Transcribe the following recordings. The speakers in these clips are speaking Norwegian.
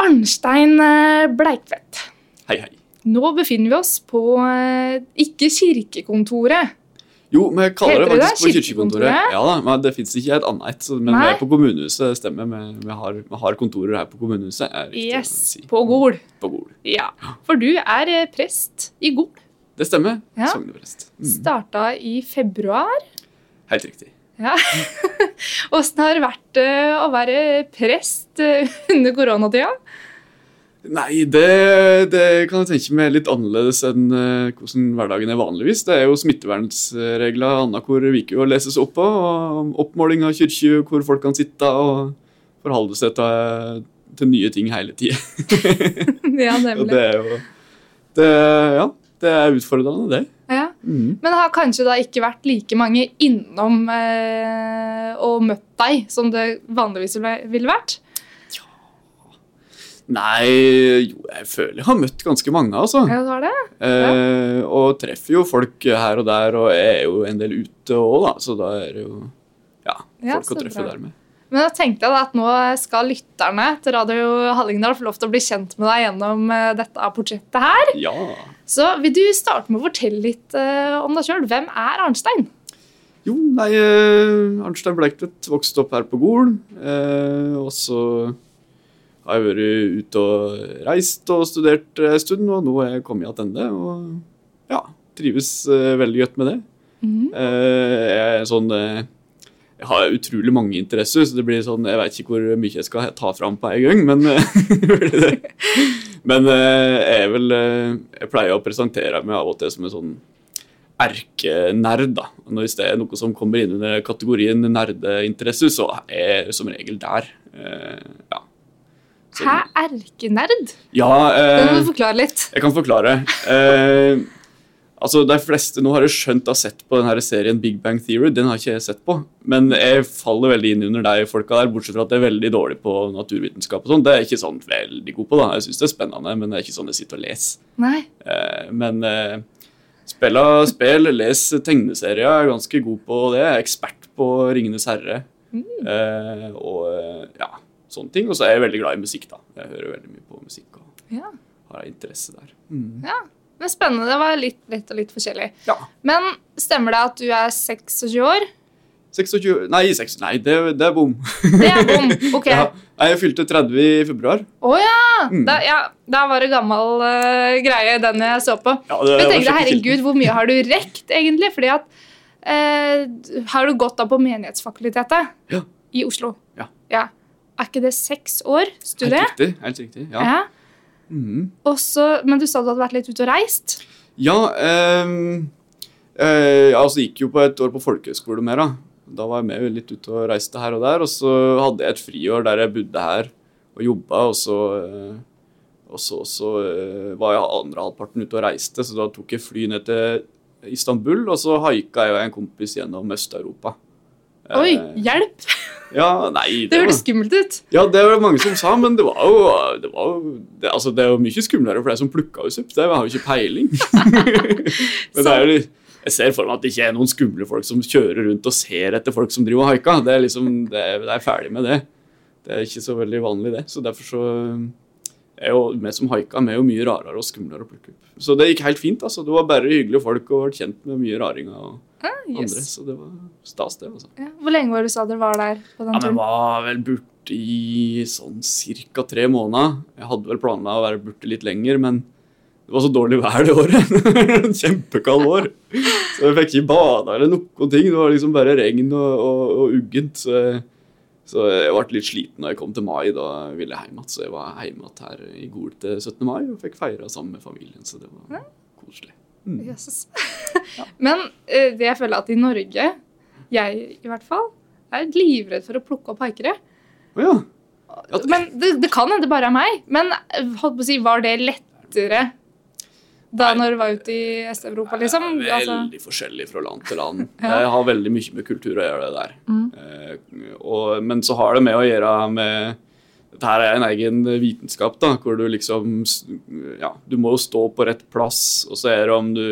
Arnstein eh, Bleikvedt. Hei, hei. Nå befinner vi oss på eh, ikke kirkekontoret. Jo, men jeg kaller Heter det det faktisk på kirkekontoret? Ja da, men Det fins ikke et annet et. Men vi er på kommunehuset, det stemmer. Vi, vi, har, vi har kontorer her på kommunehuset. er Yes, si. på Gol. På Gol. Ja, for du er eh, prest i Gol. Det stemmer. Ja. Sogneprest. Mm. Starta i februar. Helt riktig. Ja. Åssen har det vært eh, å være prest eh, under koronatida? Nei, det, det kan jeg tenke meg litt annerledes enn eh, hvordan hverdagen er vanligvis. Det er jo smittevernregler annenhver uke å leses opp på. og Oppmåling av kirke, hvor folk kan sitte og forholde seg til, til nye ting hele tida. ja, Og nemlig. det er jo det, Ja, det er utfordrende, det. Ja. Mhm. Men det har kanskje da ikke vært like mange innom eh, og møtt deg som det vanligvis ville vært? Ja. Nei, jo, jeg føler jeg har møtt ganske mange, altså. Ja, det var det? Eh, og treffer jo folk her og der, og jeg er jo en del ute òg, da. Så da er det jo ja, Ja, folk ja, å treffe bra. der med. Men da tenkte jeg da at nå skal lytterne til Radio Hallingdal få lov til å bli kjent med deg gjennom eh, dette portrettet her. Ja. Så vil du starte med å fortelle litt eh, om deg sjøl. Hvem er Arnstein? Jo, nei, eh, Arnstein Bleikvedt vokste opp her på Gol. Eh, og så har jeg vært ute og reist og studert en stund, og nå er jeg kommet tilbake. Og ja, trives veldig godt med det. Mm. Jeg er sånn Jeg har utrolig mange interesser, så det blir sånn Jeg vet ikke hvor mye jeg skal ta fram på en gang, men det. Men eh, jeg vel eh, Jeg pleier å presentere meg av og til som en sånn erkenerd. da. Når Hvis det er noe som kommer inn under kategorien nerdeinteresse, så er jeg som regel der. Eh, ja. Så- Hæ? Erkenerd? Ja, Det må eh, du forklare litt. jeg kan forklare. Eh, altså, De fleste nå har jo skjønt har sett på denne serien Big Bang Theory. Den har ikke jeg sett på. Men jeg faller veldig inn under de folka der, bortsett fra at jeg er veldig dårlig på naturvitenskap. og sånt. Det er jeg ikke sånn veldig god på. da. Jeg syns det er spennende, men det er ikke sånn jeg sitter og leser. Nei. Eh, men eh, spilla spill, les tegneserier, jeg er ganske god på det. Jeg er ekspert på Ringenes herre. Eh, og eh, ja, sånne ting. Og så er jeg veldig glad i musikk, da. Jeg hører veldig mye på musikk og Ja. har interesse der. Mm. ja. Men spennende. Det var litt lett og litt forskjellig. Ja. Men stemmer det at du er 26 år? 26 Nei, 6, nei det, det er bom. Det er bom. Ok. Ja. Jeg fylte 30 i februar. Å ja! Mm. Da, ja! Da var det gammel uh, greie, den jeg så på. Ja, det Jeg tenkte, herregud, hvor mye har du rekt, egentlig? Fordi at uh, Har du gått da på Menighetsfakultetet Ja. i Oslo? Ja. ja. Er ikke det seks år Helt studie? riktig. helt riktig, ja. Ja. Også, men du sa du hadde vært litt ute og reist? Ja, ehm, eh, altså gikk jo på et år på folkehøyskole mer, da. Da var jeg med litt ute og reiste her og der. Og så hadde jeg et friår der jeg bodde her og jobba, og så eh, og så, så eh, var jeg andre halvparten ute og reiste, så da tok jeg fly ned til Istanbul, og så haika jeg og en kompis gjennom Øst-Europa. Oi, Eh, hjelp! Ja, nei, Det det hørtes skummelt ut. Ja, det var det mange som sa, men det var jo Det, var jo, det, altså, det er jo mye skumlere for deg som plukka oss opp. Det har jo ikke peiling. men det er jo litt jeg ser for meg at det ikke er noen skumle folk som kjører rundt og ser etter folk som driver og haiker. Det er liksom, det er, det er ferdig med det. Det er ikke så veldig vanlig, det. Så derfor så er jo vi som haika vi er jo mye rarere og skumlere å plukke opp. Så det gikk helt fint. altså. Det var bare hyggelige folk og ble kjent med mye raringer og Ah, andre. Så det var stas, det. altså. ja. Hvor lenge var det du sa dere var der på den Ja, turen? turen? var vel borte i sånn cirka tre måneder. Jeg hadde vel planla å være borte litt lenger, men det var så dårlig vær det året. Kjempekald år. Så jeg fikk ikke bada eller noen ting. Det var liksom bare regn og, og, og uggent. Så, så jeg ble litt sliten når jeg kom til mai. Da ville jeg hjem igjen. Så jeg var hjemme igjen her i Gol til 17. mai og fikk feira sammen med familien. Så det var koselig. Mm. Men uh, det jeg føler at i Norge, jeg i hvert fall, er livredd for å plukke opp haikere. Oh, ja. Men det, det kan hende det bare er meg. Men eh, holdt på å si, var det lettere da når du var ute i Øst-Europa, liksom? Det er Altså, veldig forskjellig fra land til land. Ja. Jeg har veldig mye med kultur å gjøre, det der. Mm. Eh, og, men så har det med å gjøre med Dette her er en egen vitenskap, da, hvor du liksom Ja, du må jo stå på rett plass, og så er det om du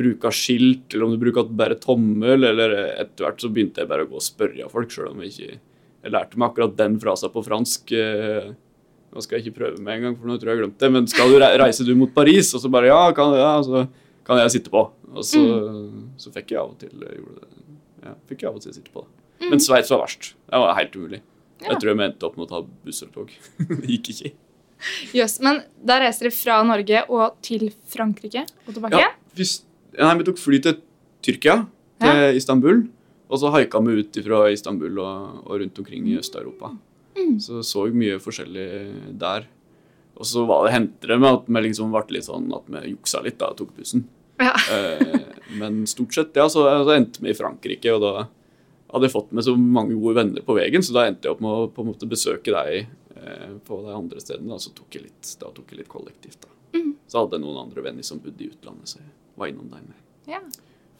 bruker skilt, eller om du bruker bare tommel, eller etter hvert så begynte jeg bare å gå og spørre folk, sjøl om jeg ikke Jeg lærte meg akkurat den frasen på fransk. eh, Nå skal jeg ikke prøve med en gang, for nå tror jeg jeg glemte det. Men skal du reise du mot Paris? Og så bare ja, kan, ja, så kan jeg sitte på. Og så, så fikk jeg av og til eh, gjorde det. Ja, fikk jeg av og til sitte på det. Men Sveits var verst. Det var helt umulig. Ja. Jeg tror jeg endte opp med å ta buss eller tog. det gikk ikke. Jøss. Men da reiser dere fra Norge og til Frankrike og tilbake? Ja, først, nei, vi tok fly til Tyrkia, til Istanbul. Og så haika vi ut fra Istanbul og, og rundt omkring i Øst-Europa. Så så vi mye forskjellig der. Og så var det hentere med at vi liksom ble litt sånn at vi juksa litt da og tok bussen. Ja. Eh, men stort sett, ja, så, så endte vi i Frankrike, og da hadde jeg fått med så mange gode venner på veien, så da endte jeg opp med å på en måte besøke deg eh, på de andre stedene, og så tok jeg litt, da tok jeg litt kollektivt. da. Så hadde jeg noen andre venner som bodde i utlandet, så jeg var innom deg med, Ja.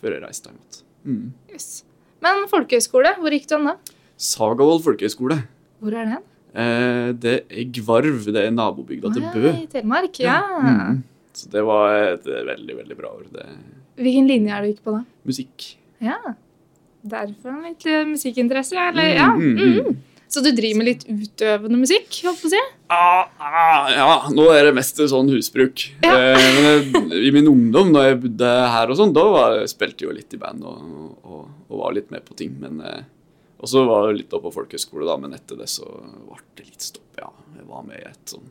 før jeg reiste igjen. Mm. Yes. Men folkehøyskole, hvor gikk du hen da? Sagavold folkehøyskole. Hvor er den? Eh, det er Gvarv, det er nabobygda til Bø. I Telemark, ja. Mm. Så det var et veldig, veldig bra år. Det Hvilken linje er du gikk på da? musikk. Ja. Derfor en litt eh, musikkinteresse, eller? Ja. Mm, mm, Mm. Så du driver med litt utøvende musikk, holdt på å si? Ah, ah, ja, nå er det mest sånn husbruk. Ja. Eh, men jeg, i min ungdom, når jeg bodde her og sånn, da var, spilte jeg jo litt i band og, og, og var litt med på ting. Men eh, Og så var jeg litt oppe på folkehøyskole, da, men etter det så ble det litt stopp, ja. Jeg var med i et sånn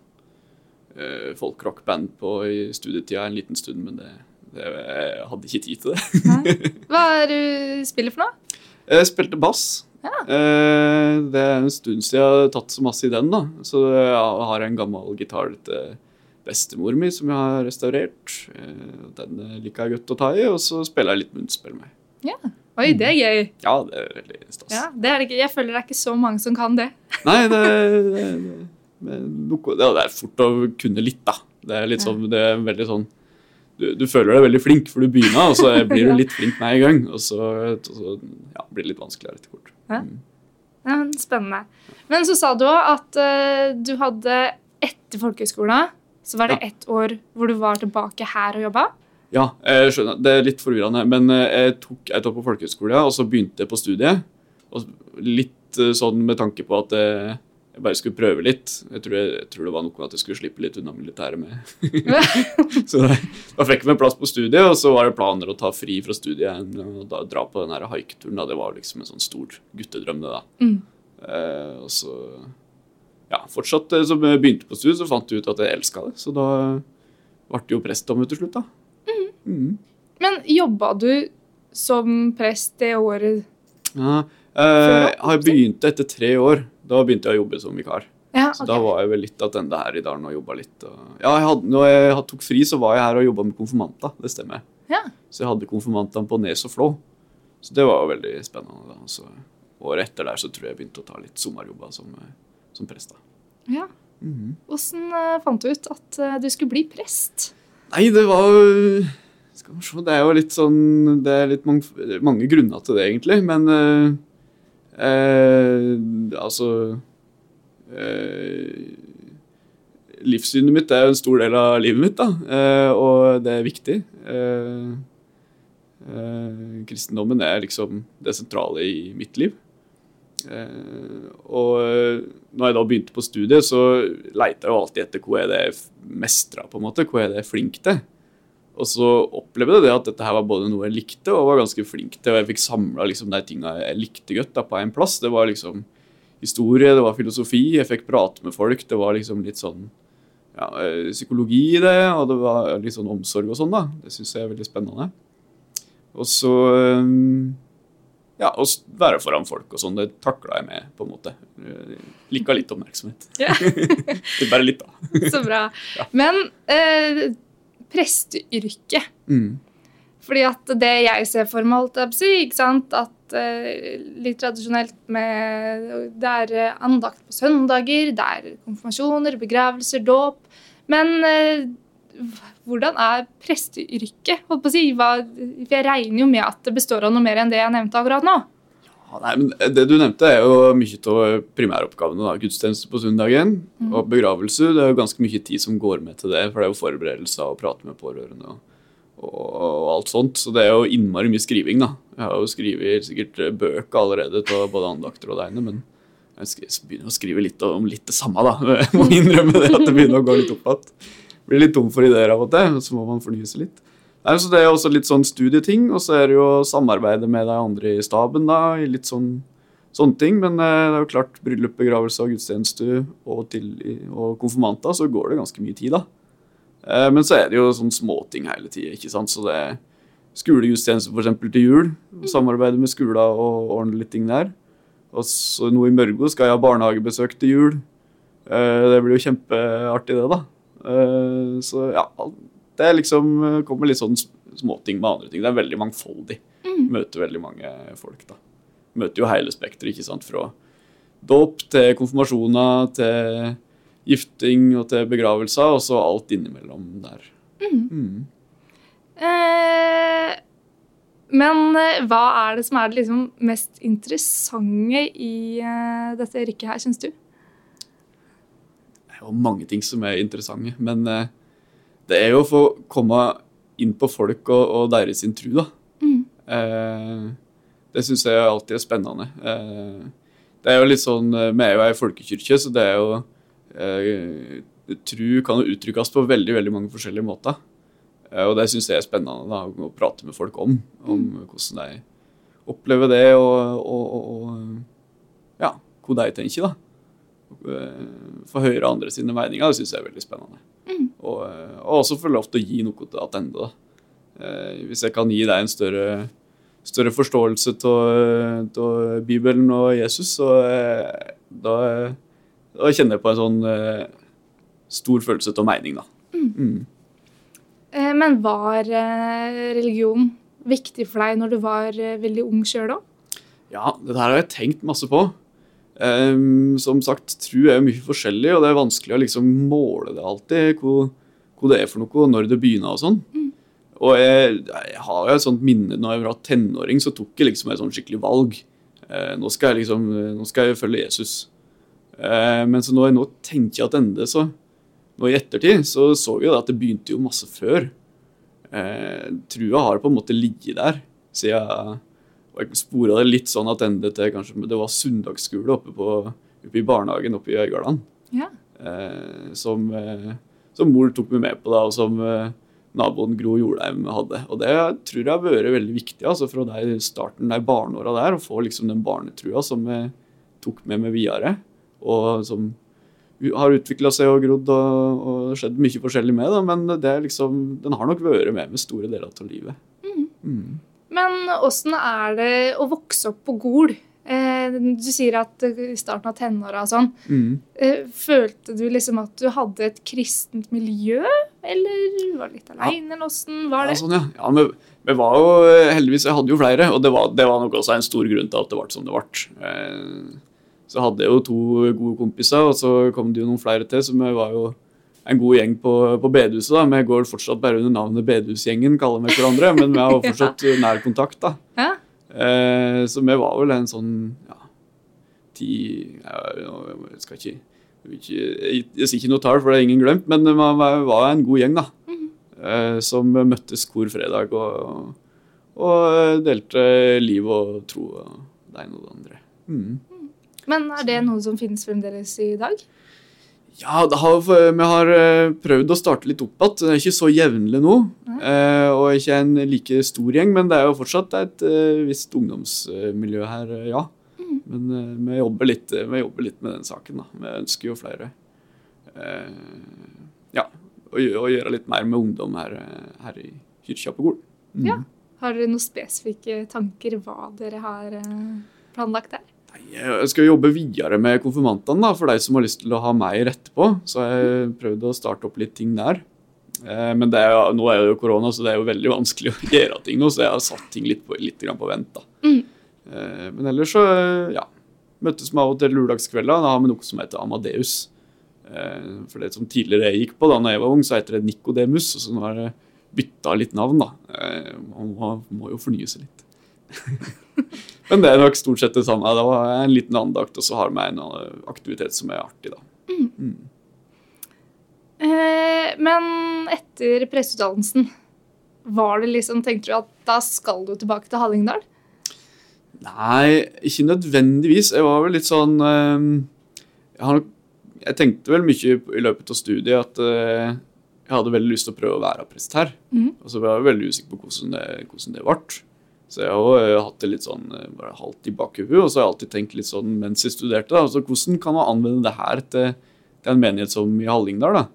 eh, folkrockband på i studietida en liten stund, men det, det, jeg hadde ikke tid til det. Hva er du spiller for noe? Jeg spilte bass. Ja. Eh, det er en stund siden jeg har tatt så masse i den. da. Så jeg har en gammel gitar til bestemor mi som jeg har restaurert. Eh, Den liker jeg godt å ta i, og så spiller jeg litt munnspill med. Ja. Oi, det er gøy. Ja, det er veldig stas. Ja, er. Jeg føler det er ikke så mange som kan det. Nei, det, det, det, det, er fort å kunne litt, da. Det er litt sånn, det er veldig sånn du, du føler deg veldig flink, for du begynner, og så blir du litt flink med en gang. Og så, og så ja, blir det litt vanskeligere etter hvert. Ja. Mm. Ja, men spennende. Men så sa du òg at uh, du hadde etter folkehøyskolen så var det Ja. ett år hvor du var tilbake her og jobba. Ja, jeg skjønner. Det er litt forvirrende. Men eh, jeg tok et år på folkehøyskole, og så begynte jeg på studiet. Og litt eh, sånn med tanke på at eh, jeg bare skulle prøve litt. Jeg tror, jeg, jeg tror det var noe at jeg skulle slippe litt unna militæret med. så da, da fikk vi en plass på studiet, og så var det planer å ta fri fra studiet og da dra på den haiketuren. Det var liksom en sånn stor guttedrøm, det da. Mm. Eh, og så ja, fortsatt som så jeg begynte på studiet, så fant jeg ut at jeg elska det. Så da ble det jo prestdom til slutt, da. Mhm. Men jobba du som prest det året Ja, Eh, jeg har begynt etter tre år. Da begynte jeg å jobbe som vikar. Ja, Så da var jeg vel litt attende her i dalen og jobba litt. Og... Ja, jeg hadde, når jeg tok fri, så var jeg her og jobba med konfirmanta. Det stemmer. Ja. Så jeg hadde konfirmantene på Nes og Flå. Så det var veldig spennende. da. Så året etter der så tror jeg jeg begynte å ta litt sommerjobber som, eh, som prest. da. ja. Mhm. Åssen eh, fant du ut at du skulle bli prest? Nei, det var jo Skal vi se Det er jo litt sånn Det er litt mange, mange grunner til det, egentlig. Men eh, altså eh, Livssynet mitt er jo en stor del av livet mitt, da. Eh, og det er viktig. Eh, eh, kristendommen er liksom det sentrale i mitt liv. Eh, og når jeg da begynte på studiet, så leita jeg jo alltid etter hva er det jeg mestra, på en måte. Hva er det jeg er flink til? Og så opplevde jeg det at dette her var både noe jeg likte og var ganske flink til. Og jeg fikk samla liksom de tinga jeg likte godt da, på én plass. Det var liksom historie, det var filosofi, jeg fikk prate med folk. Det var liksom litt sånn ja, eh, psykologi i det, og det var litt sånn omsorg og sånn. da. Det syns jeg er veldig spennende. Og så eh, ja, å være foran folk og sånn, det takla jeg med, på en måte. Eh, Lika litt oppmerksomhet. Ja. Bare litt, da. Så bra. Men eh, presteyrket Mm. Fordi at det jeg ser for meg, holdt jeg på å si, ikke sant, at eh, litt tradisjonelt med Det er eh, andakt på søndager, det er konfirmasjoner, begravelser, dåp. Men eh, hvordan er presteyrket? Holdt på å si, jeg regner jo med at det består av noe mer enn det jeg nevnte akkurat nå. Nei, men Det du nevnte, er jo mye av primæroppgavene. da. Gudstjeneste på søndagen og begravelse. Det er jo ganske mye tid som går med til det, for det er jo forberedelser og prate med pårørende og, og, og alt sånt. Så det er jo innmari mye skriving, da. Jeg har jo skrevet sikkert bøker allerede av både andakter og det ene, men Jeg begynner å skrive litt om litt det samme, da. Jeg må innrømme det at det begynner å gå litt opp igjen. Blir litt tom for ideer av og til, så må man fornye seg litt. Nei, så Det er også litt sånn studieting, og så er det jo samarbeide med de andre i staben, da, i litt sånn sånne ting. Men eh, det er jo klart, bryllup, begravelse og gudstjeneste og, til, og konfirmanter, så går det ganske mye tid, da. Eh, Men så er det jo sånne småting hele tida, ikke sant. Så det er skolegudstjeneste f.eks. til jul. Samarbeide med skolen og ordne litt ting der. Og så nå i Mørgo skal jeg ha barnehagebesøk til jul. Eh, Det blir jo kjempeartig, det, da. Eh, Så ja, det liksom eh, kommer litt sånn småting med andre ting. Det er veldig mangfoldig. Møter veldig mange folk, da. Møter jo hele spekteret, ikke sant. Fra dåp til konfirmasjoner til gifting og til begravelser, og så alt innimellom der. Mm. Eh, men eh, hva er det som er det liksom mest interessante i eh, dette yrket her, syns du? Det er jo mange ting som er interessante, men eh, det er jo å få komme inn på folk og, og deres sin tro, da. Mm. Eh, det syns jeg alltid er spennende. Eh, det er jo litt sånn eh, Vi er jo ei folkekirke, så det er jo eh, Tru kan jo uttrykkes på veldig veldig mange forskjellige måter. Eh, og det syns jeg er spennende da, å prate med folk om. Om hvordan de opplever det, og, og, og, og ja, hva de tenker, da. Eh, Få høre andre sine meninger, det syns jeg er veldig spennende. Og, eh, og også få lov til å gi noe tilbake. Eh, hvis jeg kan gi deg en større, større forståelse av Bibelen og Jesus, så eh, da, da kjenner jeg på en sånn eh, stor følelse av mening, da. Mm. Mm. men var eh, religion viktig for deg når du var eh, veldig ung sjøl òg? Ja, det der har jeg tenkt masse på. Ehm, som sagt, tro er jo mye forskjellig, og det er vanskelig å liksom måle det alltid. Hvor, hvor det er for noe, når det begynner og sånn. Og jeg, jeg har jo et sånt minne når jeg var tenåring, så tok jeg liksom et sånt skikkelig valg. Eh, nå, skal jeg liksom, nå skal jeg følge Jesus. Eh, men så når jeg nå tenker tilbake, så nå i ettertid, så så vi jo at det begynte jo masse før. Eh, trua har på en måte ligget der siden jeg spora det litt sånn tilbake til kanskje det var søndagsskole oppe, på, oppe i barnehagen oppe i Øygarden. Ja. Eh, som, eh, som mor tok meg med på, da, og som eh, naboen Gro Jordheim hadde. Og det tror jeg har vært veldig viktig altså fra de starten, de barneåra der, å få liksom den barnetrua som jeg tok med meg videre. Og som har utvikla seg og grodd og, og skjedd mye forskjellig med, da, men det er liksom, den har nok vært med med store deler av livet. Mm. Men åssen er det å vokse opp på Gol? Eh, du sier at eh, i starten av tenåra og sånn. Mm. Eh, følte du liksom at du hadde et kristent miljø? Eller var du litt aleine? Eller åssen var Ja, sånn, ja. ja men vi var jo heldigvis Jeg hadde jo flere, og det var, det var nok også en stor grunn til at det ble som det ble. Så hadde jeg jo to gode kompiser, og så kom det jo noen flere til, så vi var jo en god gjeng på, på bedehuset. da. Vi går fortsatt bare under navnet Bedehusgjengen, kaller vi hverandre, men vi har fortsatt nær kontakt. da. Ja. Eh, Så vi var vel en sånn ja, ti Jeg skal ikke jeg, sier ikke noe tall, for det er ingen glemt, men vi var en god gjeng, da eh, som møttes hver fredag og, og delte liv og tro og det ene og det andre. Mm. Men er det noe som finnes fremdeles i dag? Ja, har, vi har eh, prøvd å starte litt opp igjen. Det er ikke så jevnlig nå. Mm. og ikke en like stor gjeng, men det er jo fortsatt et eh, visst ungdomsmiljø her, ja. ja. Men eh, vi, jobber litt, vi jobber litt med den saken. da. Vi ønsker jo flere eh, Ja, å, gjøre litt mer med ungdom her, eh, her i Kyrkja på Gol. Mm. Ja. Har dere noen spesifikke tanker hva dere har eh, planlagt der? Jeg skal jobbe videre med konfirmantene, da, for de som har lyst til å ha mer etterpå. Så har jeg prøvd å starte opp litt ting der. Eh, Men det er jo, nå er det jo korona, så det er jo veldig vanskelig å gjøre ting nå, så jeg har satt ting litt på, litt på vent. da. Mm. Eh, Men ellers så ja, møttes vi av og til lørdagskvelder. Da har vi noe som heter Amadeus. Eh, For det som tidligere jeg gikk på da når jeg var ung, så heter det Nikodemus. Og så nå har det bytta litt navn, da. Eh, Man må, må jo fornye seg litt. Men det er nok stort sett det samme. Det var en liten andakt, og så har vi en aktivitet som er artig, da. Eh, men etter presseutdannelsen, var det liksom, tenkte du at da skal du tilbake til Hallingdal? Nei, ikke nødvendigvis. Jeg var vel litt sånn eh, jeg, har, jeg tenkte vel mye i løpet av studiet at eh, jeg hadde veldig lyst til å prøve å være prest her. Mm. Og så var jeg veldig usikker på hvordan det, hvordan det ble. Så jeg har eh, hatt det litt sånn eh, bare halvt i bakhodet, og så har jeg alltid tenkt litt sånn mens jeg studerte. da, altså Hvordan kan man anvende det her til, til en menighet som i Hallingdal? da?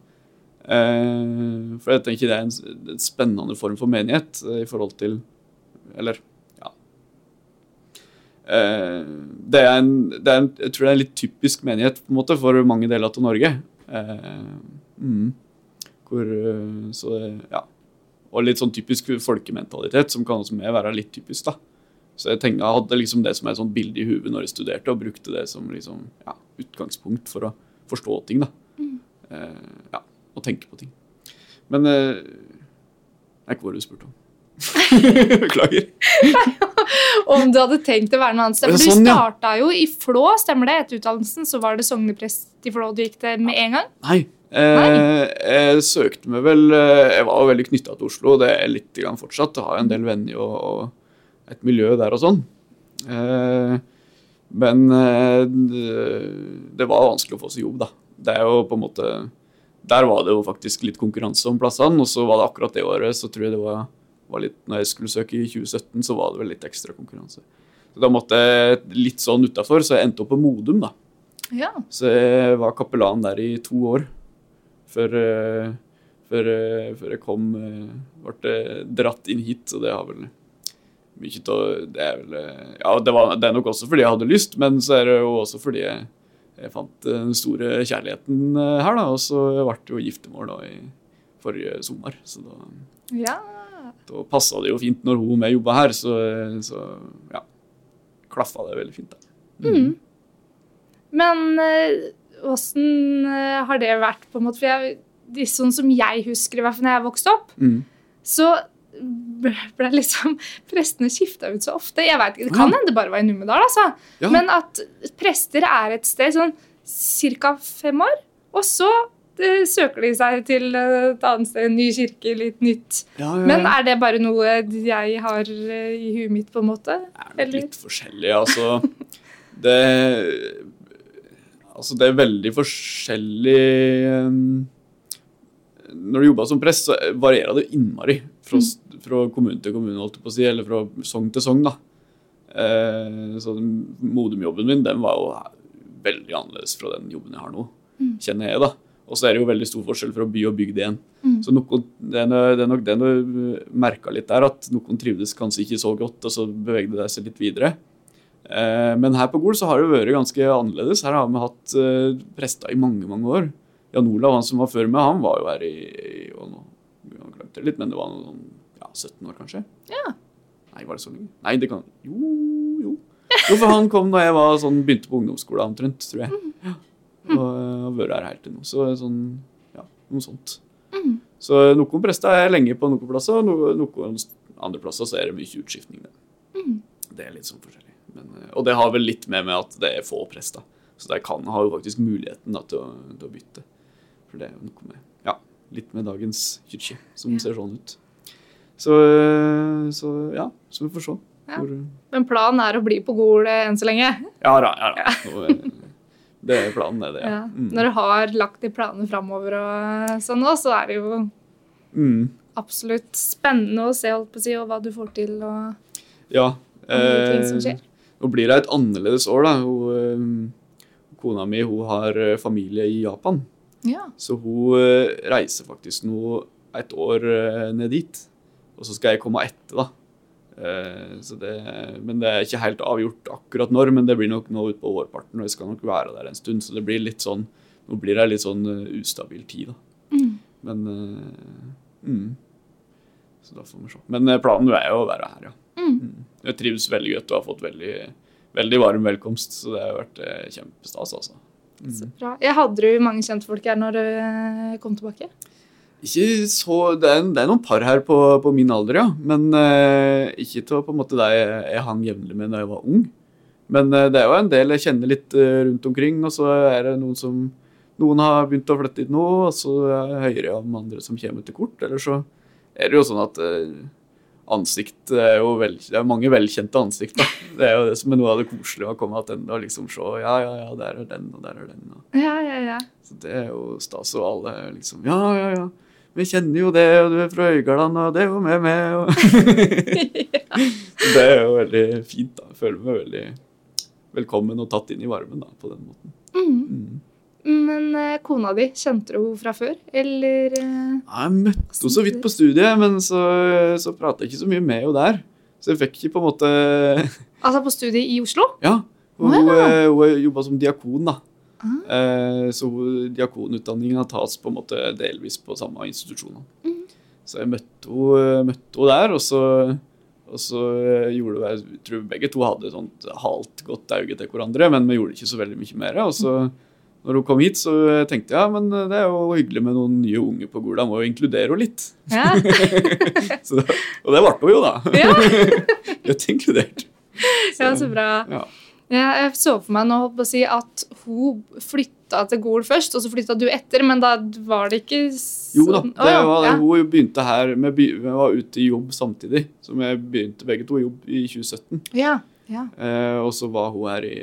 Eh, for jeg tenker det er en, en spennende form for menighet eh, i forhold til Eller, ja. Eh, det er en, det er en, jeg tror det er en litt typisk menighet på en måte for mange deler av Norge. Eh, mm, hvor Så ja. Og litt sånn typisk folkementalitet, som kan også med være litt typisk. da. Så jeg, tenkte, jeg hadde liksom det som et sånt bilde i huet når jeg studerte, og brukte det som liksom, ja, utgangspunkt for å forstå ting. da. Eh, ja, Og tenke på ting. Men eh, Det er ikke hva du spurte om. Beklager. Om du hadde tenkt å være noe annet sted. For du sånn, ja. jo i Flå, stemmer det? Etter utdannelsen så var det sogneprest i Flå du gikk til med en gang? Nei. Eh, jeg søkte meg vel eh, Jeg var veldig knytta til Oslo, det er litt grann fortsatt. Jeg har en del venner og, et miljø der og sånn. Eh, men det- det var vanskelig å få seg jobb, da. Det er jo på en måte Der var det jo faktisk litt konkurranse om plassene, og så var det akkurat det året så tror jeg det var, var litt Når jeg skulle søke i 2017, så var det vel litt ekstra konkurranse. Så da måtte jeg litt sånn utafor, så jeg endte opp på Modum, da. Ja. Så jeg var kapellan der i to år. Før, eh, før, eh, før jeg kom eh, Ble dratt inn hit, Så det har vel mye av Det er vel Ja, det, var, det er nok også fordi jeg hadde lyst, men så er det jo også fordi jeg, jeg fant den store kjærligheten her, da. Og så ble det jo giftermål da i forrige sommer, så da, ja. da passa det jo fint når hun med jobba her, så, så ja. Klaffa det veldig fint, da. Mm. Men eh, åssen eh, har det vært, på en måte? For jeg, det er sånn som jeg husker, i hvert fall når jeg vokste opp, Mm. så ble liksom prestene skifta ut så ofte. Jeg vet Det kan Ja. hende det bare var i Numedal, altså. Ja. Men at prester er et sted sånn ca. fem år, og så det, søker de seg til eh, et annet sted, en ny kirke, litt nytt. Ja, ja, Men er det bare noe jeg har eh, i huet mitt, på en måte? Det er nok litt forskjellig. Altså, det Altså, det er veldig forskjellig um, Når du jobber som prest, så varierer det innmari fra, fra kommune til kommune, holdt jeg på å si, eller fra sogn til sogn. da. Eh, så den min den var jo veldig annerledes fra den jobben jeg har nå, kjenner jeg. da. Og så er det jo veldig stor forskjell fra by og bygd igjen. Så noen, det, er, det er nok det du merka litt der, at noen trivdes kanskje ikke så godt, og så bevegde de seg litt videre. Eh, men her på Gol så har det vært ganske annerledes. Her har vi hatt eh, prester i mange, mange år. Jan Olav, han som var før meg, han var jo her i, i nå, glemte det litt, men det var noen, ja, 17 år kanskje. Ja. Nei, var det så lenge? Nei, det kan Jo, jo. Jo, for han kom da jeg var sånn, begynte på ungdomsskolen omtrent, tror jeg. Mm. Og øh, har vært her helt til nå. Så sånn, ja, noe sånt. Så noen prester er lenge på noen plasser, og noen andre plasser så er det mye utskiftning. Der. Det er litt sånn forskjellig. Men, øh, og det har vel litt med med at det er få prester. Så de kan ha jo faktisk muligheten da, til, å, til å bytte. For det er jo noe med Ja, litt med dagens kirke, som Ja. ser sånn ut. Så, øh, så ja, så vi får se. Ja. Hvor, Men planen er å bli på Gol eh, enn så lenge. ja da, ja da. Nå, Det er planen, det. det. Ja. Mm. Når du har lagt de planene framover og sånn nå, så er det jo Mm. absolutt spennende å se holdt på å si, og hva du får til. og Ja. Andre ting som eh, skjer. Nå blir det et annerledes år, da. Hun, eh, kona mi hun har eh, familie i Japan, Ja. så hun eh, reiser faktisk nå et år ned dit. Og så skal jeg komme etter, da. Så det, men det er ikke helt avgjort akkurat når, men det blir nok nå utpå vårparten, og jeg skal nok være der en stund. Så det blir litt sånn Nå blir det litt sånn ustabil tid, da. Mm. Men mm. Så da får vi se. Men planen er jo å være her, ja. Mm. Jeg trives veldig godt og har fått veldig, veldig varm velkomst, så det har vært eh, kjempestas, altså. Så bra. Jeg hadde du mange kjentfolk her når du eh, kom tilbake? Ikke så, det, er, det er noen par her på, på min alder, ja. Men eh, ikke til på en måte det jeg, jeg hang jevnlig med da jeg var ung. Men eh, det er jo en del jeg kjenner litt eh, rundt omkring, og så er det noen som Noen har begynt å flytte hit nå, og så hører jeg om andre som kommer til kort. Eller så er det jo sånn at ansikt er jo vel, Det er mange velkjente ansikt. da. Det er jo det som er noe av det koselige å komme tilbake og liksom se Ja, ja, ja, der er den, og der er den. Og. Ja, ja, ja. Så det er jo stas, og alle er liksom Ja, ja, ja. Vi kjenner jo det, og du er fra Øygarden, og det er jo med meg. Og det er jo veldig fint. da. Jeg føler meg veldig velkommen og tatt inn i varmen da, på den måten. Mm. Men eh, kona di, kjente du henne fra før, eller eh, Ja, Jeg møtte henne så vidt på studiet, men så, så pratet jeg ikke så mye med henne der. Så jeg fikk ikke på en måte Altså på studiet i Oslo? Ja. Hun, ja. eh, hun jobba som diakon, da. Ah. Eh, Så diakonutdanninga tas på en måte delvis på samme institusjon. Mhm. Så jeg møtte henne, henne der, og så, og så eh, gjorde vi Jeg tror begge to hadde sånt halvt godt auge til hverandre, men vi gjorde ikke så veldig mye mer. Og så når hun kom hit, så tenkte jeg ja, men det er jo hyggelig med noen nye unge på Gola. må jo inkludere henne litt. Ja. Så det, og det ble hun jo, da. Ja. Godt inkludert. ja, så bra. Ja. Ja, jeg så for meg nå holdt på å si at hun flytta til Gol først, og så flytta du etter, men da var det ikke sånn Jo da, det var, ja. hun begynte her Vi vi var ute i jobb samtidig. Så vi begynte begge to i jobb i 2017. Ja, ja. Eh, og så var hun her i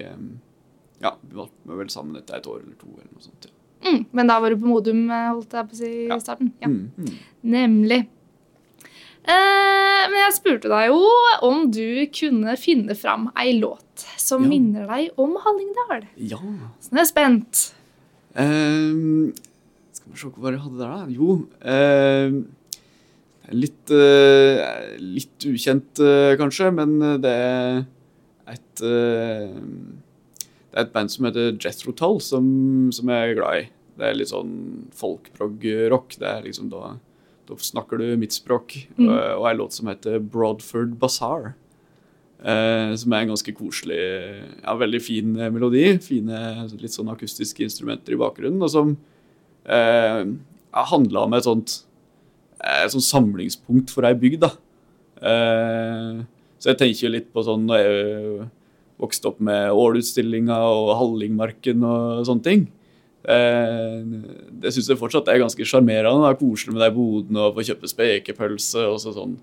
Ja, vi var vel sammen etter et år eller to. eller noe sånt. Ja. Mm, men da var du på Modum, eh, holdt jeg på å si, i Ja. starten? Ja. Mm, mm. Nemlig. Eh, men jeg spurte deg jo om du kunne finne fram ei låt som Ja. minner deg om Hallingdal. ja. Så nå er jeg spent. Eh, skal vi se hva jeg hadde der, da. Jo eh, Litt, eh, litt ukjent, kanskje, men det er et eh, Det er et band som heter Jethro Tull, som, som jeg er glad i. Det er litt sånn folkprog-rock. Det er liksom da, da snakker du mitt språk. Mm. Og, og en låt som heter Broadford Bazaar. Eh, som er en ganske koselig, ja, veldig fin eh, melodi. Fine litt sånn akustiske instrumenter i bakgrunnen. Og som eh, handla om et sånt eh, et sånt samlingspunkt for ei bygd. da. Eh, så jeg tenker litt på sånn når jeg vokste opp med Ål-utstillinga og Hallingmarken og sånne ting. Eh, det syns jeg fortsatt er ganske sjarmerende. Koselig med de bodene og få kjøpe spekepølse og så sånn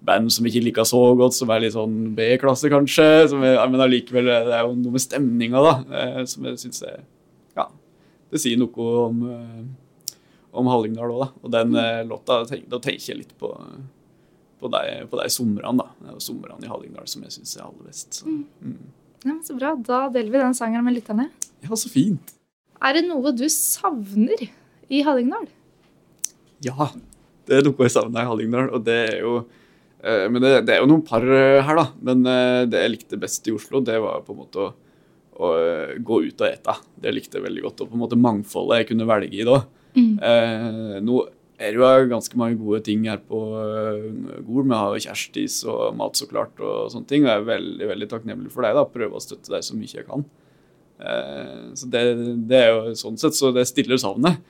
band som ikke liker så godt, som er litt sånn B-klasse, kanskje. Som er, men allikevel det er jo noe med stemninga, da, eh, som jeg syns er Ja, det sier noe om, eh, om Hallingdal òg, da. Og den eh, låta, da tenker jeg litt på på de, på de somrene, da. Somrene i Hallingdal som jeg syns er aller best. Så. Mm. Ja, så bra. Da deler vi den sangen med lytterne. Ja, så fint. Er det noe du savner i Hallingdal? Ja, det er noe jeg savner i Hallingdal, og det er jo eh, Men det, det er jo noen par eh, her, da. Men eh, det jeg likte best i Oslo, det var på en måte å, å gå ut og ete. Det likte jeg veldig godt. Og på en måte mangfoldet jeg kunne velge i da. Mm. Eh, nå er jo ganske mange gode ting her på uh, Gol. Vi har jo Kjerstis og Mat så klart og sånne ting. Og jeg er veldig veldig takknemlig for deg. da, Prøve å støtte deg så mye jeg kan. Eh, så det, det er jo sånn sett, så det stiller savnet.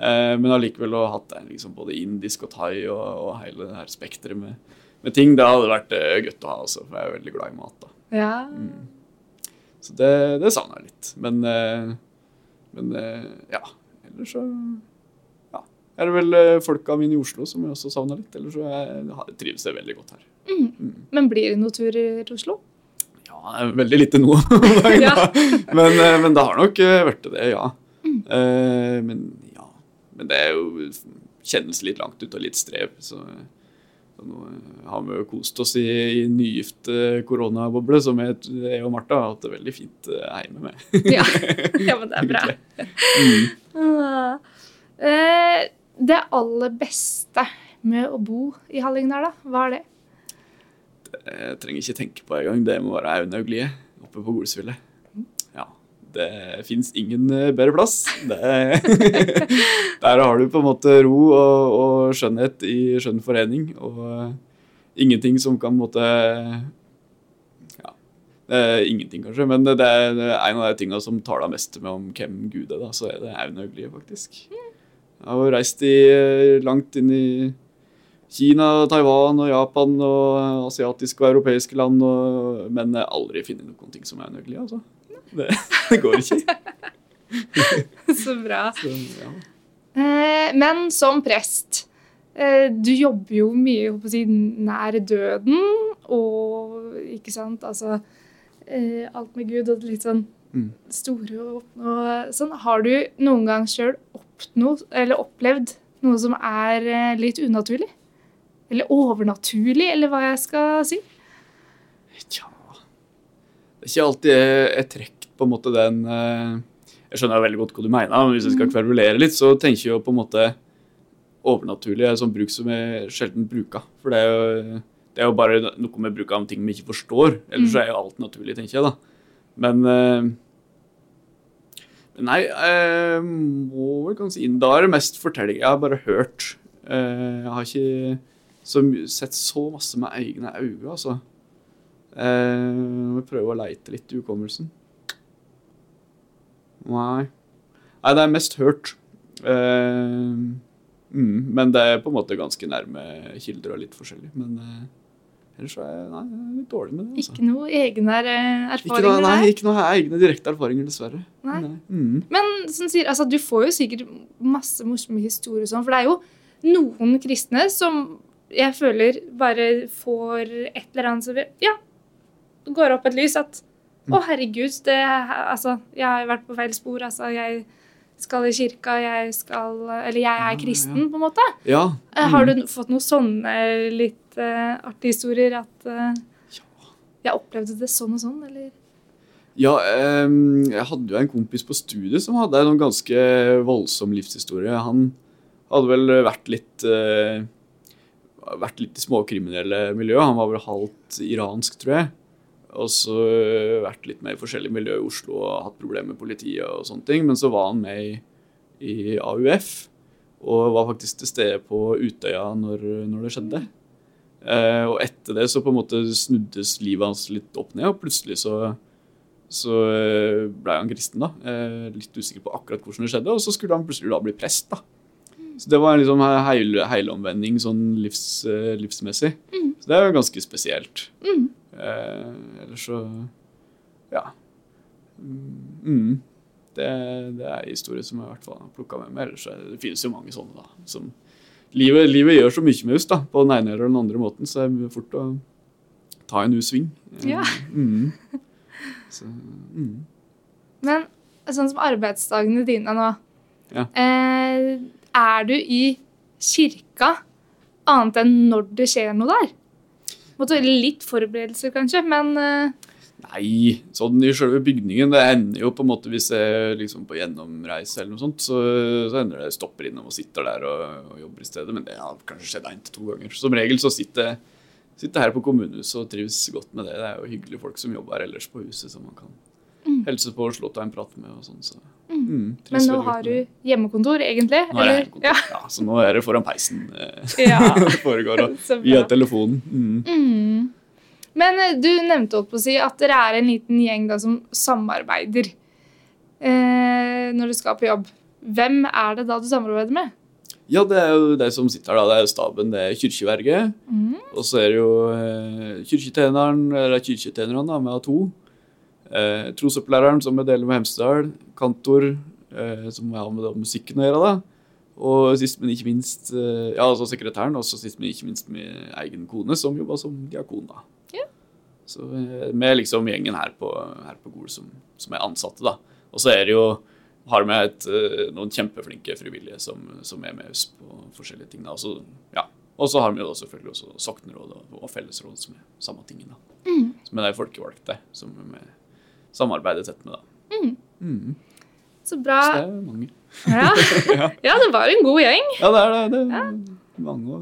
Eh, men allikevel å ha hatt liksom, både indisk og thai og, og hele det her spekteret med, med ting, det hadde vært eh, godt å ha. Altså, for jeg er veldig glad i mat. da. Ja. Så det, det savner jeg litt. Men, eh, men eh, ja, ellers så. Er det vel eh, folka mine i Oslo som jeg også savner litt. Ellers så jeg, trives jeg veldig godt her. Men blir det noen turer til Oslo? Ja, veldig lite nå Ja. men, eh, men det har nok eh, vært det, ja. Eh, men ja, men det er jo kjennes litt langt ut og litt strev. Så, så nå har vi jo kost oss i, i nygift koronaboble, som jeg, jeg og Martha har hatt det veldig fint hjemme med. Ja. ja, men det er bra. Mm. Ah. Det aller beste med å bo i Hallingdal, da? Hva er det? Jeg trenger ikke tenke på engang. Det må være Aunhauglie oppe på Golsfjellet. Ja, det fins ingen eh, bedre plass. Det, der har du på en måte ro og, og skjønnhet i skjønn forening. Og uh, ingenting som kan måtte Ja, det er ingenting, kanskje, men det er en av de tinga som taler mest med om hvem Gud er, da, så er det Aunhauglie, faktisk. Jeg har reist i, langt inn i Kina, Taiwan og Japan og asiatiske og europeiske land, og, men aldri funnet noen ting som er nødvendig, altså. Det, det går ikke. Så bra. Så, ja. Eh, men som prest, eh, du jobber jo mye jeg si, nær døden, og ikke sant, altså eh, Alt med Gud og litt sånn Mm. store og åpne og sånn. Har du noen gang sjøl oppnådd, eller opplevd noe som er eh, litt unaturlig? Eller overnaturlig, eller hva jeg skal si? Tja Det er ikke alltid jeg, trekker på en måte den eh, Jeg skjønner veldig godt hva du mener, men hvis jeg skal kverulere litt, så tenker jeg jo på en måte overnaturlig er et sånt bruk som jeg sjelden bruker. For det er jo, det er jo bare noe med bruk av ting vi ikke forstår. Ellers så er jo alt naturlig, tenker jeg, da. Men eh, men Nei, jeg må vel kanskje inn Da er det mest fortelling. Jeg har bare hørt. Eh, Jeg har ikke så, sett så masse med egne øyne, altså. Eh, Må vi prøve å leite litt i hukommelsen. Nei. Nei, det er mest hørt. Eh, mm, men det er på en måte ganske nærme kilder og litt forskjellig. Men eh, ellers er jeg, nei, jeg er litt dårlig med det. Altså. Ikke noe egne Ikke erfaringer noe, nei, der? ikke noe egne direkte erfaringer, dessverre. Nei. Mm. Men som sier, altså, du får jo sikkert masse morsomme historier og sånn, for det er jo noen kristne som jeg føler bare får et eller annet som Ja, det går opp et lys at Mm. Å, herregud, det Altså, jeg har vært på feil spor. Altså, jeg skal i kirka, jeg skal Eller jeg er kristen, på en måte. Ja. Mm. Har mm. du fått noen sånne litt uh, artige historier at eh, Jeg opplevde det sånn og sånn, eller? Ja, ehm, jeg hadde jo en kompis på studiet som hadde en ganske voldsom livshistorie. Han hadde vel vært litt eh, vært litt i småkriminelle miljø. Han var vel halvt iransk, tror jeg. Og så eh, vært litt med i forskjellige miljøer i Oslo og hatt problemer med politiet og sånne ting. Men så var han med i, i AUF og var faktisk til stede på Utøya når, når det skjedde. Eh, og etter det så på en måte snuddes livet hans litt opp ned, og plutselig så så blei ble han kristen, da. Eh, Litt usikker på akkurat hvordan det skjedde. Og så skulle han plutselig da bli prest, da. Så det var en liksom heil, heilomvending sånn livs, livsmessig. livsmessig. Så det er jo ganske spesielt. Mm. Eh, ellers så Ja. Mm. Det, det er historier som jeg i hvert fall har plukka med meg. Ellers er det, finnes jo mange sånne, da. Som livet, livet gjør så mye med oss, da. På den ene eller den andre måten. Så det er fort å ta en U-sving. Eh, Ja. Mm. Så, mm. Men sånn som arbeidsdagene dine nå Ja. eh, Er du i kirka annet enn når det skjer noe der? Måtte litt forberedelser, kanskje, men eh, Nei, sånn i selve bygningen. Det ender jo på en måte hvis jeg liksom på gjennomreise eller noe sånt, så, så ender det stopper innom og sitter der og, og jobber i stedet. Men det har kanskje skjedd én til to ganger. Som regel så sitter jeg sitter her på kommunehuset og trives godt med det. Det er jo hyggelige folk som jobber her ellers på huset, som man kan helse på og slå av en prat med og sånn. Så, mm, Men nå har du hjemmekontor, egentlig? Nå er eller? hjemmekontor. Ja. så nå er det foran peisen eh, Ja. det foregår, og via telefonen. Mm. Mm. Men eh, du nevnte holdt på å si at dere er en liten gjeng da, som samarbeider eh, når du skal på jobb. Hvem er det da du samarbeider med? Ja, det er jo de som sitter her, da. Det er staben, det er kirkeverget. Mm. Og så er det jo eh, kirketjeneren, eller kirketjenerne, med to. Eh, trosopplæreren, som jeg deler med Hemsedal. Kantor, eh, som har med musikken å gjøre. da. Og sist, men ikke minst eh, ja, altså sekretæren, og sist, men ikke minst min egen kone, som jobba som diakon. da. Ja. Så eh, med liksom gjengen her på, her på Gol som, som er ansatte, da. Og så er det jo har med et, eh, noen kjempeflinke frivillige som, som er med oss på forskjellige ting. da. Og så, ja. Og så har vi jo selvfølgelig også sokneråd og, og fellesråd, som er samme tingen. da. Mm. Som er de folkevalgte, som vi samarbeider tett med. da. Mm. Mm. Så bra. Så det er mange. Ja. ja, det var en god gjeng. Ja, det er det. det er mange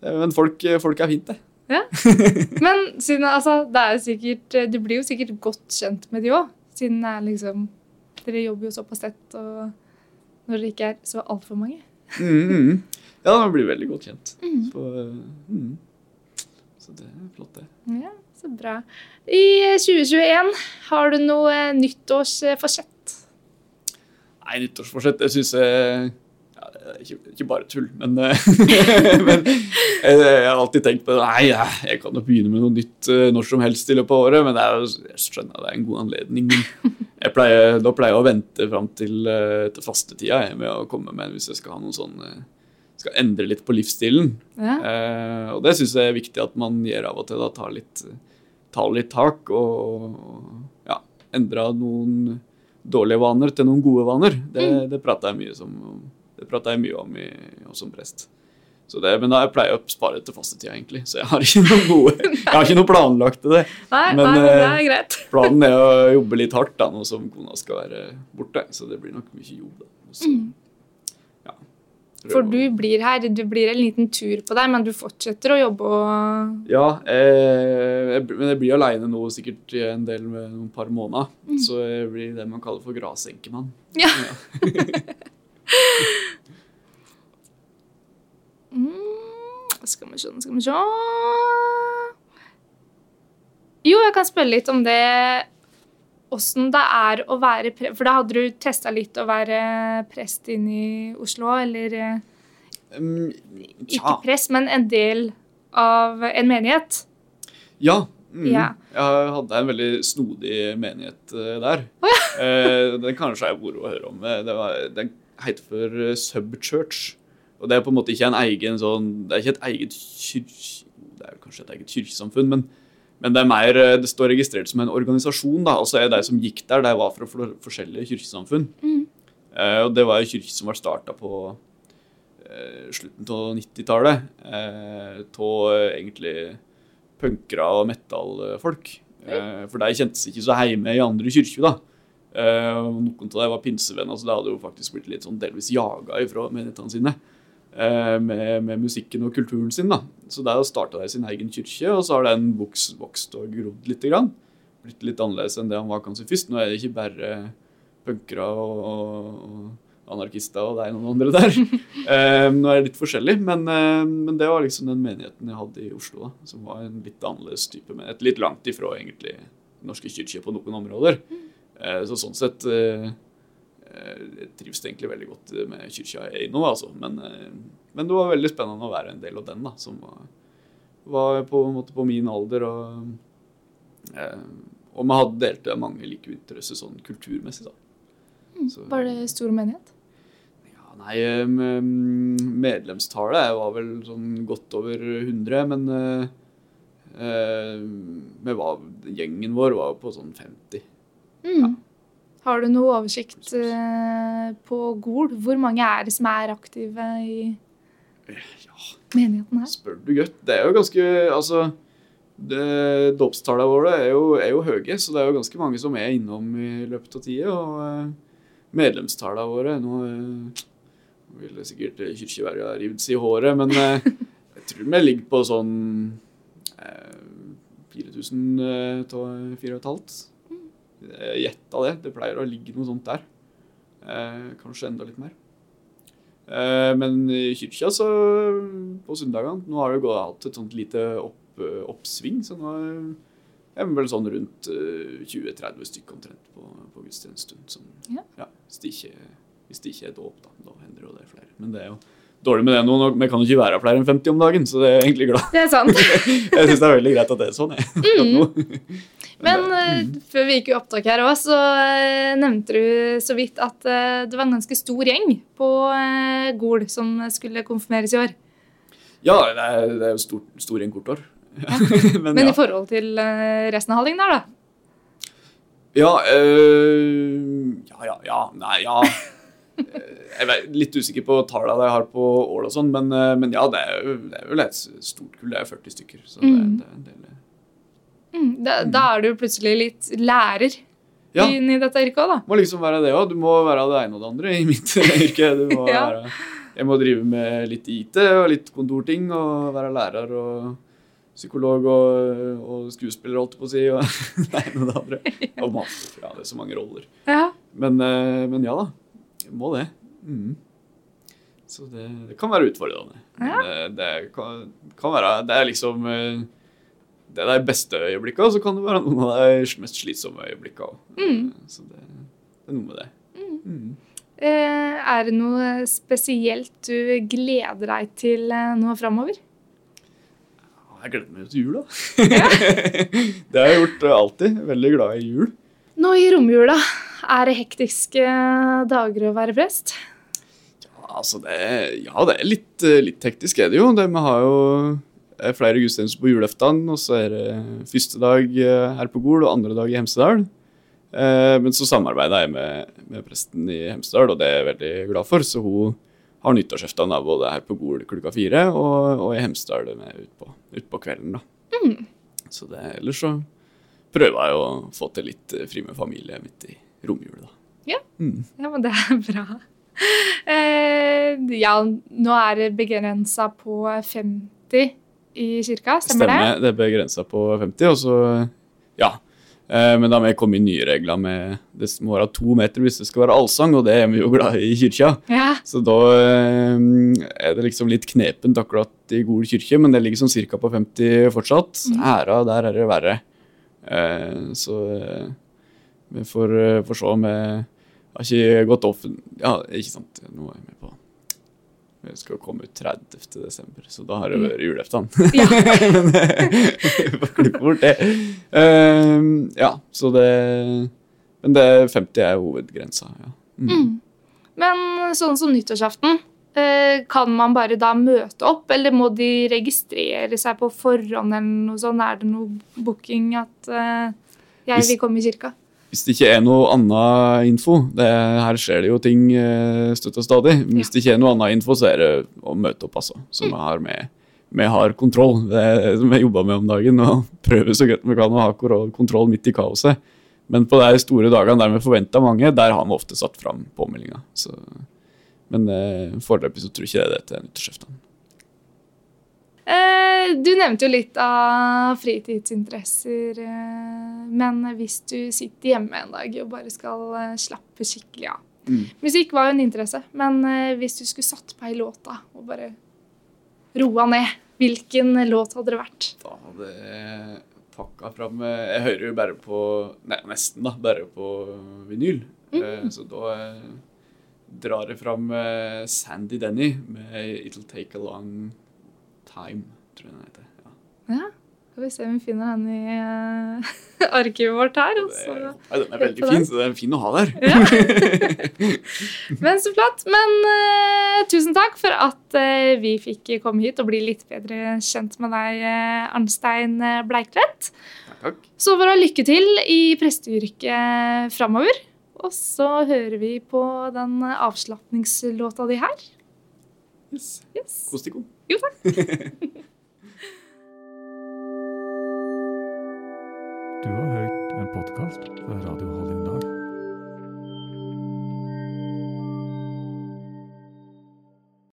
det er, Men folk, folk er fint, det. Ja. Men siden, altså, det er sikkert, du blir jo sikkert godt kjent med de òg, siden det er liksom Dere jobber jo såpass tett, og når dere ikke er så altfor mange. Mm, mm. Ja, man blir veldig godt kjent. Mm. Så, mm. Så det er flott, det. Ja, så bra. I 2021, har du noe nyttårsforsett? Nei, nyttårsforsett, det syns jeg ja, ikke, ikke bare tull, men, eh, men jeg, jeg har alltid tenkt på Nei, jeg kan jo begynne med noe nytt eh, når som helst i løpet av året, men det er, jeg skjønner det er en god anledning. Jeg pleier, da pleier jeg å vente fram til, eh, til fastetida jeg, med å komme med hvis jeg skal ha noen sånn, eh, skal endre litt på livsstilen. Ja. Eh, og det syns jeg er viktig at man gjør av og til. da, Tar litt, tar litt tak og, og ja, endra noen dårlige vaner til noen gode vaner. Det, det prater jeg mye, som, det jeg mye om i, som prest. Så det, men da jeg pleier jeg å spare til fastetida, egentlig. Så jeg har ikke noe gode, jeg har ikke noe planlagt til det. Nei, Men, nei, det eh, er greit. Planen er å jobbe litt hardt da, nå som kona skal være borte. Så det blir nok mye jobb. da. Så, prøve For du blir her, Du blir en liten tur på deg, men du fortsetter å jobbe og Ja, eh, jeg, men jeg blir aleine nå sikkert en del med noen par måneder. Så jeg blir det man kaller for grasenkemann. Ja. Mm, skal vi se, skal vi se Jo, jeg kan spørre litt om det Åssen det er å være prest. For da hadde du testa litt å være prest inn i Oslo, eller eh, Um, ikke prest, men en del av en menighet? ja. Mm. Ja. Jeg hadde en veldig snodig menighet der. der. ja. eh, den kanskje er moro å høre om. Eh, Det var, den heter for eh, Subchurch. Og det er på en måte ikke en egen sånn Det er ikke et eget kyrkje... Det er kanskje et eget kirkesamfunn, men, men det er mer eh, Det står registrert som en organisasjon. da, Altså de som gikk der, de var fra for, forskjellige kirkesamfunn. Mm. Eh, og det var en kirke som var starta på eh, slutten av 90-tallet. Eh, Av egentlig punkere og metallfolk. Eh, for de kjentes ikke så hjemme i andre kirker. da. Eh, noen av dem var pinsevenner, så de hadde jo faktisk blitt litt sånn delvis jaga ifra menighetene sine. Eh, Med, med musikken og kulturen sin. da. Så der starta de sin egen kirke, og så har den vokst, vokst og grodd litt. Grann. Blitt litt annerledes enn det han var kanskje først. Nå er det ikke bare punkere og, og, og anarkister og det er noen andre der. Eh, nå er det litt forskjellig, men, eh, men det var liksom den menigheten jeg hadde i Oslo. da, Som var en litt annerledes type menighet. Litt langt ifra egentlig norske kirker på noen områder. Eh, så sånn sett jeg trives egentlig veldig godt med kyrkja jeg er i nå, altså. Men, eh, men det var veldig spennende å være en del av den, da. Som var, var på på min alder. Og, eh, og vi hadde delte mange like interesser sånn kulturmessig, da. Så- Var det stor menighet? ja, nei, medlemstallet var vel sånn godt over 100, men uh, eh, var, gjengen vår var på sånn 50. Mm. Har du noe oversikt eh, på Gol? Hvor mange er det som er aktive i Ja, menigheten her? spør du godt. Det er jo ganske Altså, dåpstallene våre er jo, er jo høye, så det er jo ganske mange som er innom i løpet av tida. Og eh, medlemstallene våre Nå eh, det sikkert kirkeverget ha rivd i håret, men eh, jeg tror vi ligger på sånn eh, 4000 eh, til 4500. Jeg gjetta det. Det pleier å ligge noe sånt der. Eh, kanskje enda litt mer. Eh, men i kyrkja så på søndagene Nå har det gått- hatt et sånt lite opp, eh, oppsving, så nå er vi vel sånn rundt eh, 20-30 stykker omtrent på, på gudstjenestestund. Som, Ja. hvis, det ikke, hvis det ikke er dåp, da. Da hender jo det flere. Men det er jo dårlig med det nå. Vi kan jo ikke være flere enn 50 om dagen, så det er jeg egentlig glad. Det er sant. Jeg syns det er veldig greit at det er sånn. Jeg, nå. Men eh, før vi gikk i opptak her òg, så eh, nevnte du så vidt at eh, det var en ganske stor gjeng på Gol som skulle konfirmeres i år. Ja, det er, det er jo stor, stor gjeng kortår. Men, Men ja. i forhold til resten av Hallingdal, da? Ja, øh, ja, ja, ja, nei, ja. Jeg er litt usikker på tallene jeg har på Ål og sånn, men, men ja, det er, jo, det er vel et stort kull. Det er 40 stykker. Så det, Mm. det er en del. Mm, da, da er du plutselig litt lærer Ja, inn i dette yrket òg, da. må liksom være det òg. Du må være det ene og det andre i mitt yrke. Du må Ja. være, jeg må drive med litt IT og litt kontorting og være lærer og psykolog og, og skuespiller, holdt på å si. Og det ene og det andre. Og masse, ja, det er så mange roller. Ja. Men, eh, men ja da, jeg må det. Mm. Så det, det kan være utfordrende. Men Ja. det, det kan, kan være Det er liksom eh, Det er de beste øyeblikkene, og så kan det være noen av de mest slitsomme øyeblikkene òg. Mm. Så det, det er noe med det. Mm. Eh, er det noe spesielt du gleder deg til eh, nå framover? Jeg gleder meg jo til jul, da. det har jeg gjort eh, alltid. Veldig glad i jul. Nå i romjula, er det hektiske dager å være prest? Altså, det ja, det er litt, eh, litt hektisk, er det jo. Det, vi har jo eh, flere gudstjenester på julaften, og så er det første dag eh, her på Gol og andre dag i Hemsedal. Eh, men så samarbeider jeg med, med presten i Hemsedal, og det er jeg veldig glad for. Så hun har nyttårsaften både her på Gol klokka fire og, og i Hemsedal utpå ut på kvelden. da. Mm. Så det, ellers så prøver jeg å få til litt eh, fri med familie midt i romjula. da. Ja. Mm. Ja, men det er bra. Eh, ja, nå er det begrensa på 50 i kirka, stemmer, Stemmer, det Det ble grensa på 50, og så ja. Eh, Men da må jeg komme inn nye regler med det må være to meter hvis det skal være allsang, og det er vi jo glad i i kyrkja. Ja. Så da eh, er det liksom litt knepent akkurat i Gol kirke, men det ligger sånn cirka på 50 fortsatt. Æra, der er det verre. Eh, Så vi får, får se om jeg har ikke gått off Ja, ikke sant. Nå er jeg med på Vi skal komme ut 30. desember, så da har det vært julaften. Ja. Men får klippe bort det. Eh, ja, så det Men det 50 er hovedgrensa, ja. Mm. Mm. Men sånn som nyttårsaften, eh, kan man bare da møte opp, eller må de registrere seg på forhånd eller noe sånt? Er det noe booking at uh, jeg vil komme i kirka? Hvis det ikke er noe annen info det, Her skjer det jo ting eh, støtt og stadig. Men hvis det ikke er noe annen info, så er det å møte opp, altså. Så vi har, med, vi har kontroll. Det er det vi jobber med om dagen. Og prøver så godt vi kan å ha kontroll midt i kaoset. Men på de store dagene der vi forventer mange, der har vi ofte satt fram påmeldinga. Men eh, foreløpig så tror jeg ikke det er det til nyttårsaften. Eh, du nevnte jo litt av fritidsinteresser, eh, men hvis du sitter hjemme en dag og bare skal eh, slappe skikkelig av Mm. Musikk var jo en interesse, men hvis du skulle satt på ei låt og bare roa ned, hvilken låt hadde det vært? Da hadde jeg pakka fram Jeg hører jo bare på Nei, nesten, da. Bare på vinyl. Mm. Så da drar jeg fram Sandy Denny med 'It'll Take a Long Time', tror jeg den heter. Ja. Ja, Får vi se om vi finner den i uh, arkivet vårt her. Og Det, så. nei, den er veldig fin, så den er fin å ha der. Men så flott. Men uh, tusen takk for at uh, vi fikk komme hit og bli litt bedre kjent med deg, Arnstein Bleikvedt. Takk. Så får du ha lykke til i presteyrket framover. Og så hører vi på den avslapningslåta di her. Yes. Yes. Kos deg god. Jo, takk. Du har hørt en podkast fra Radio.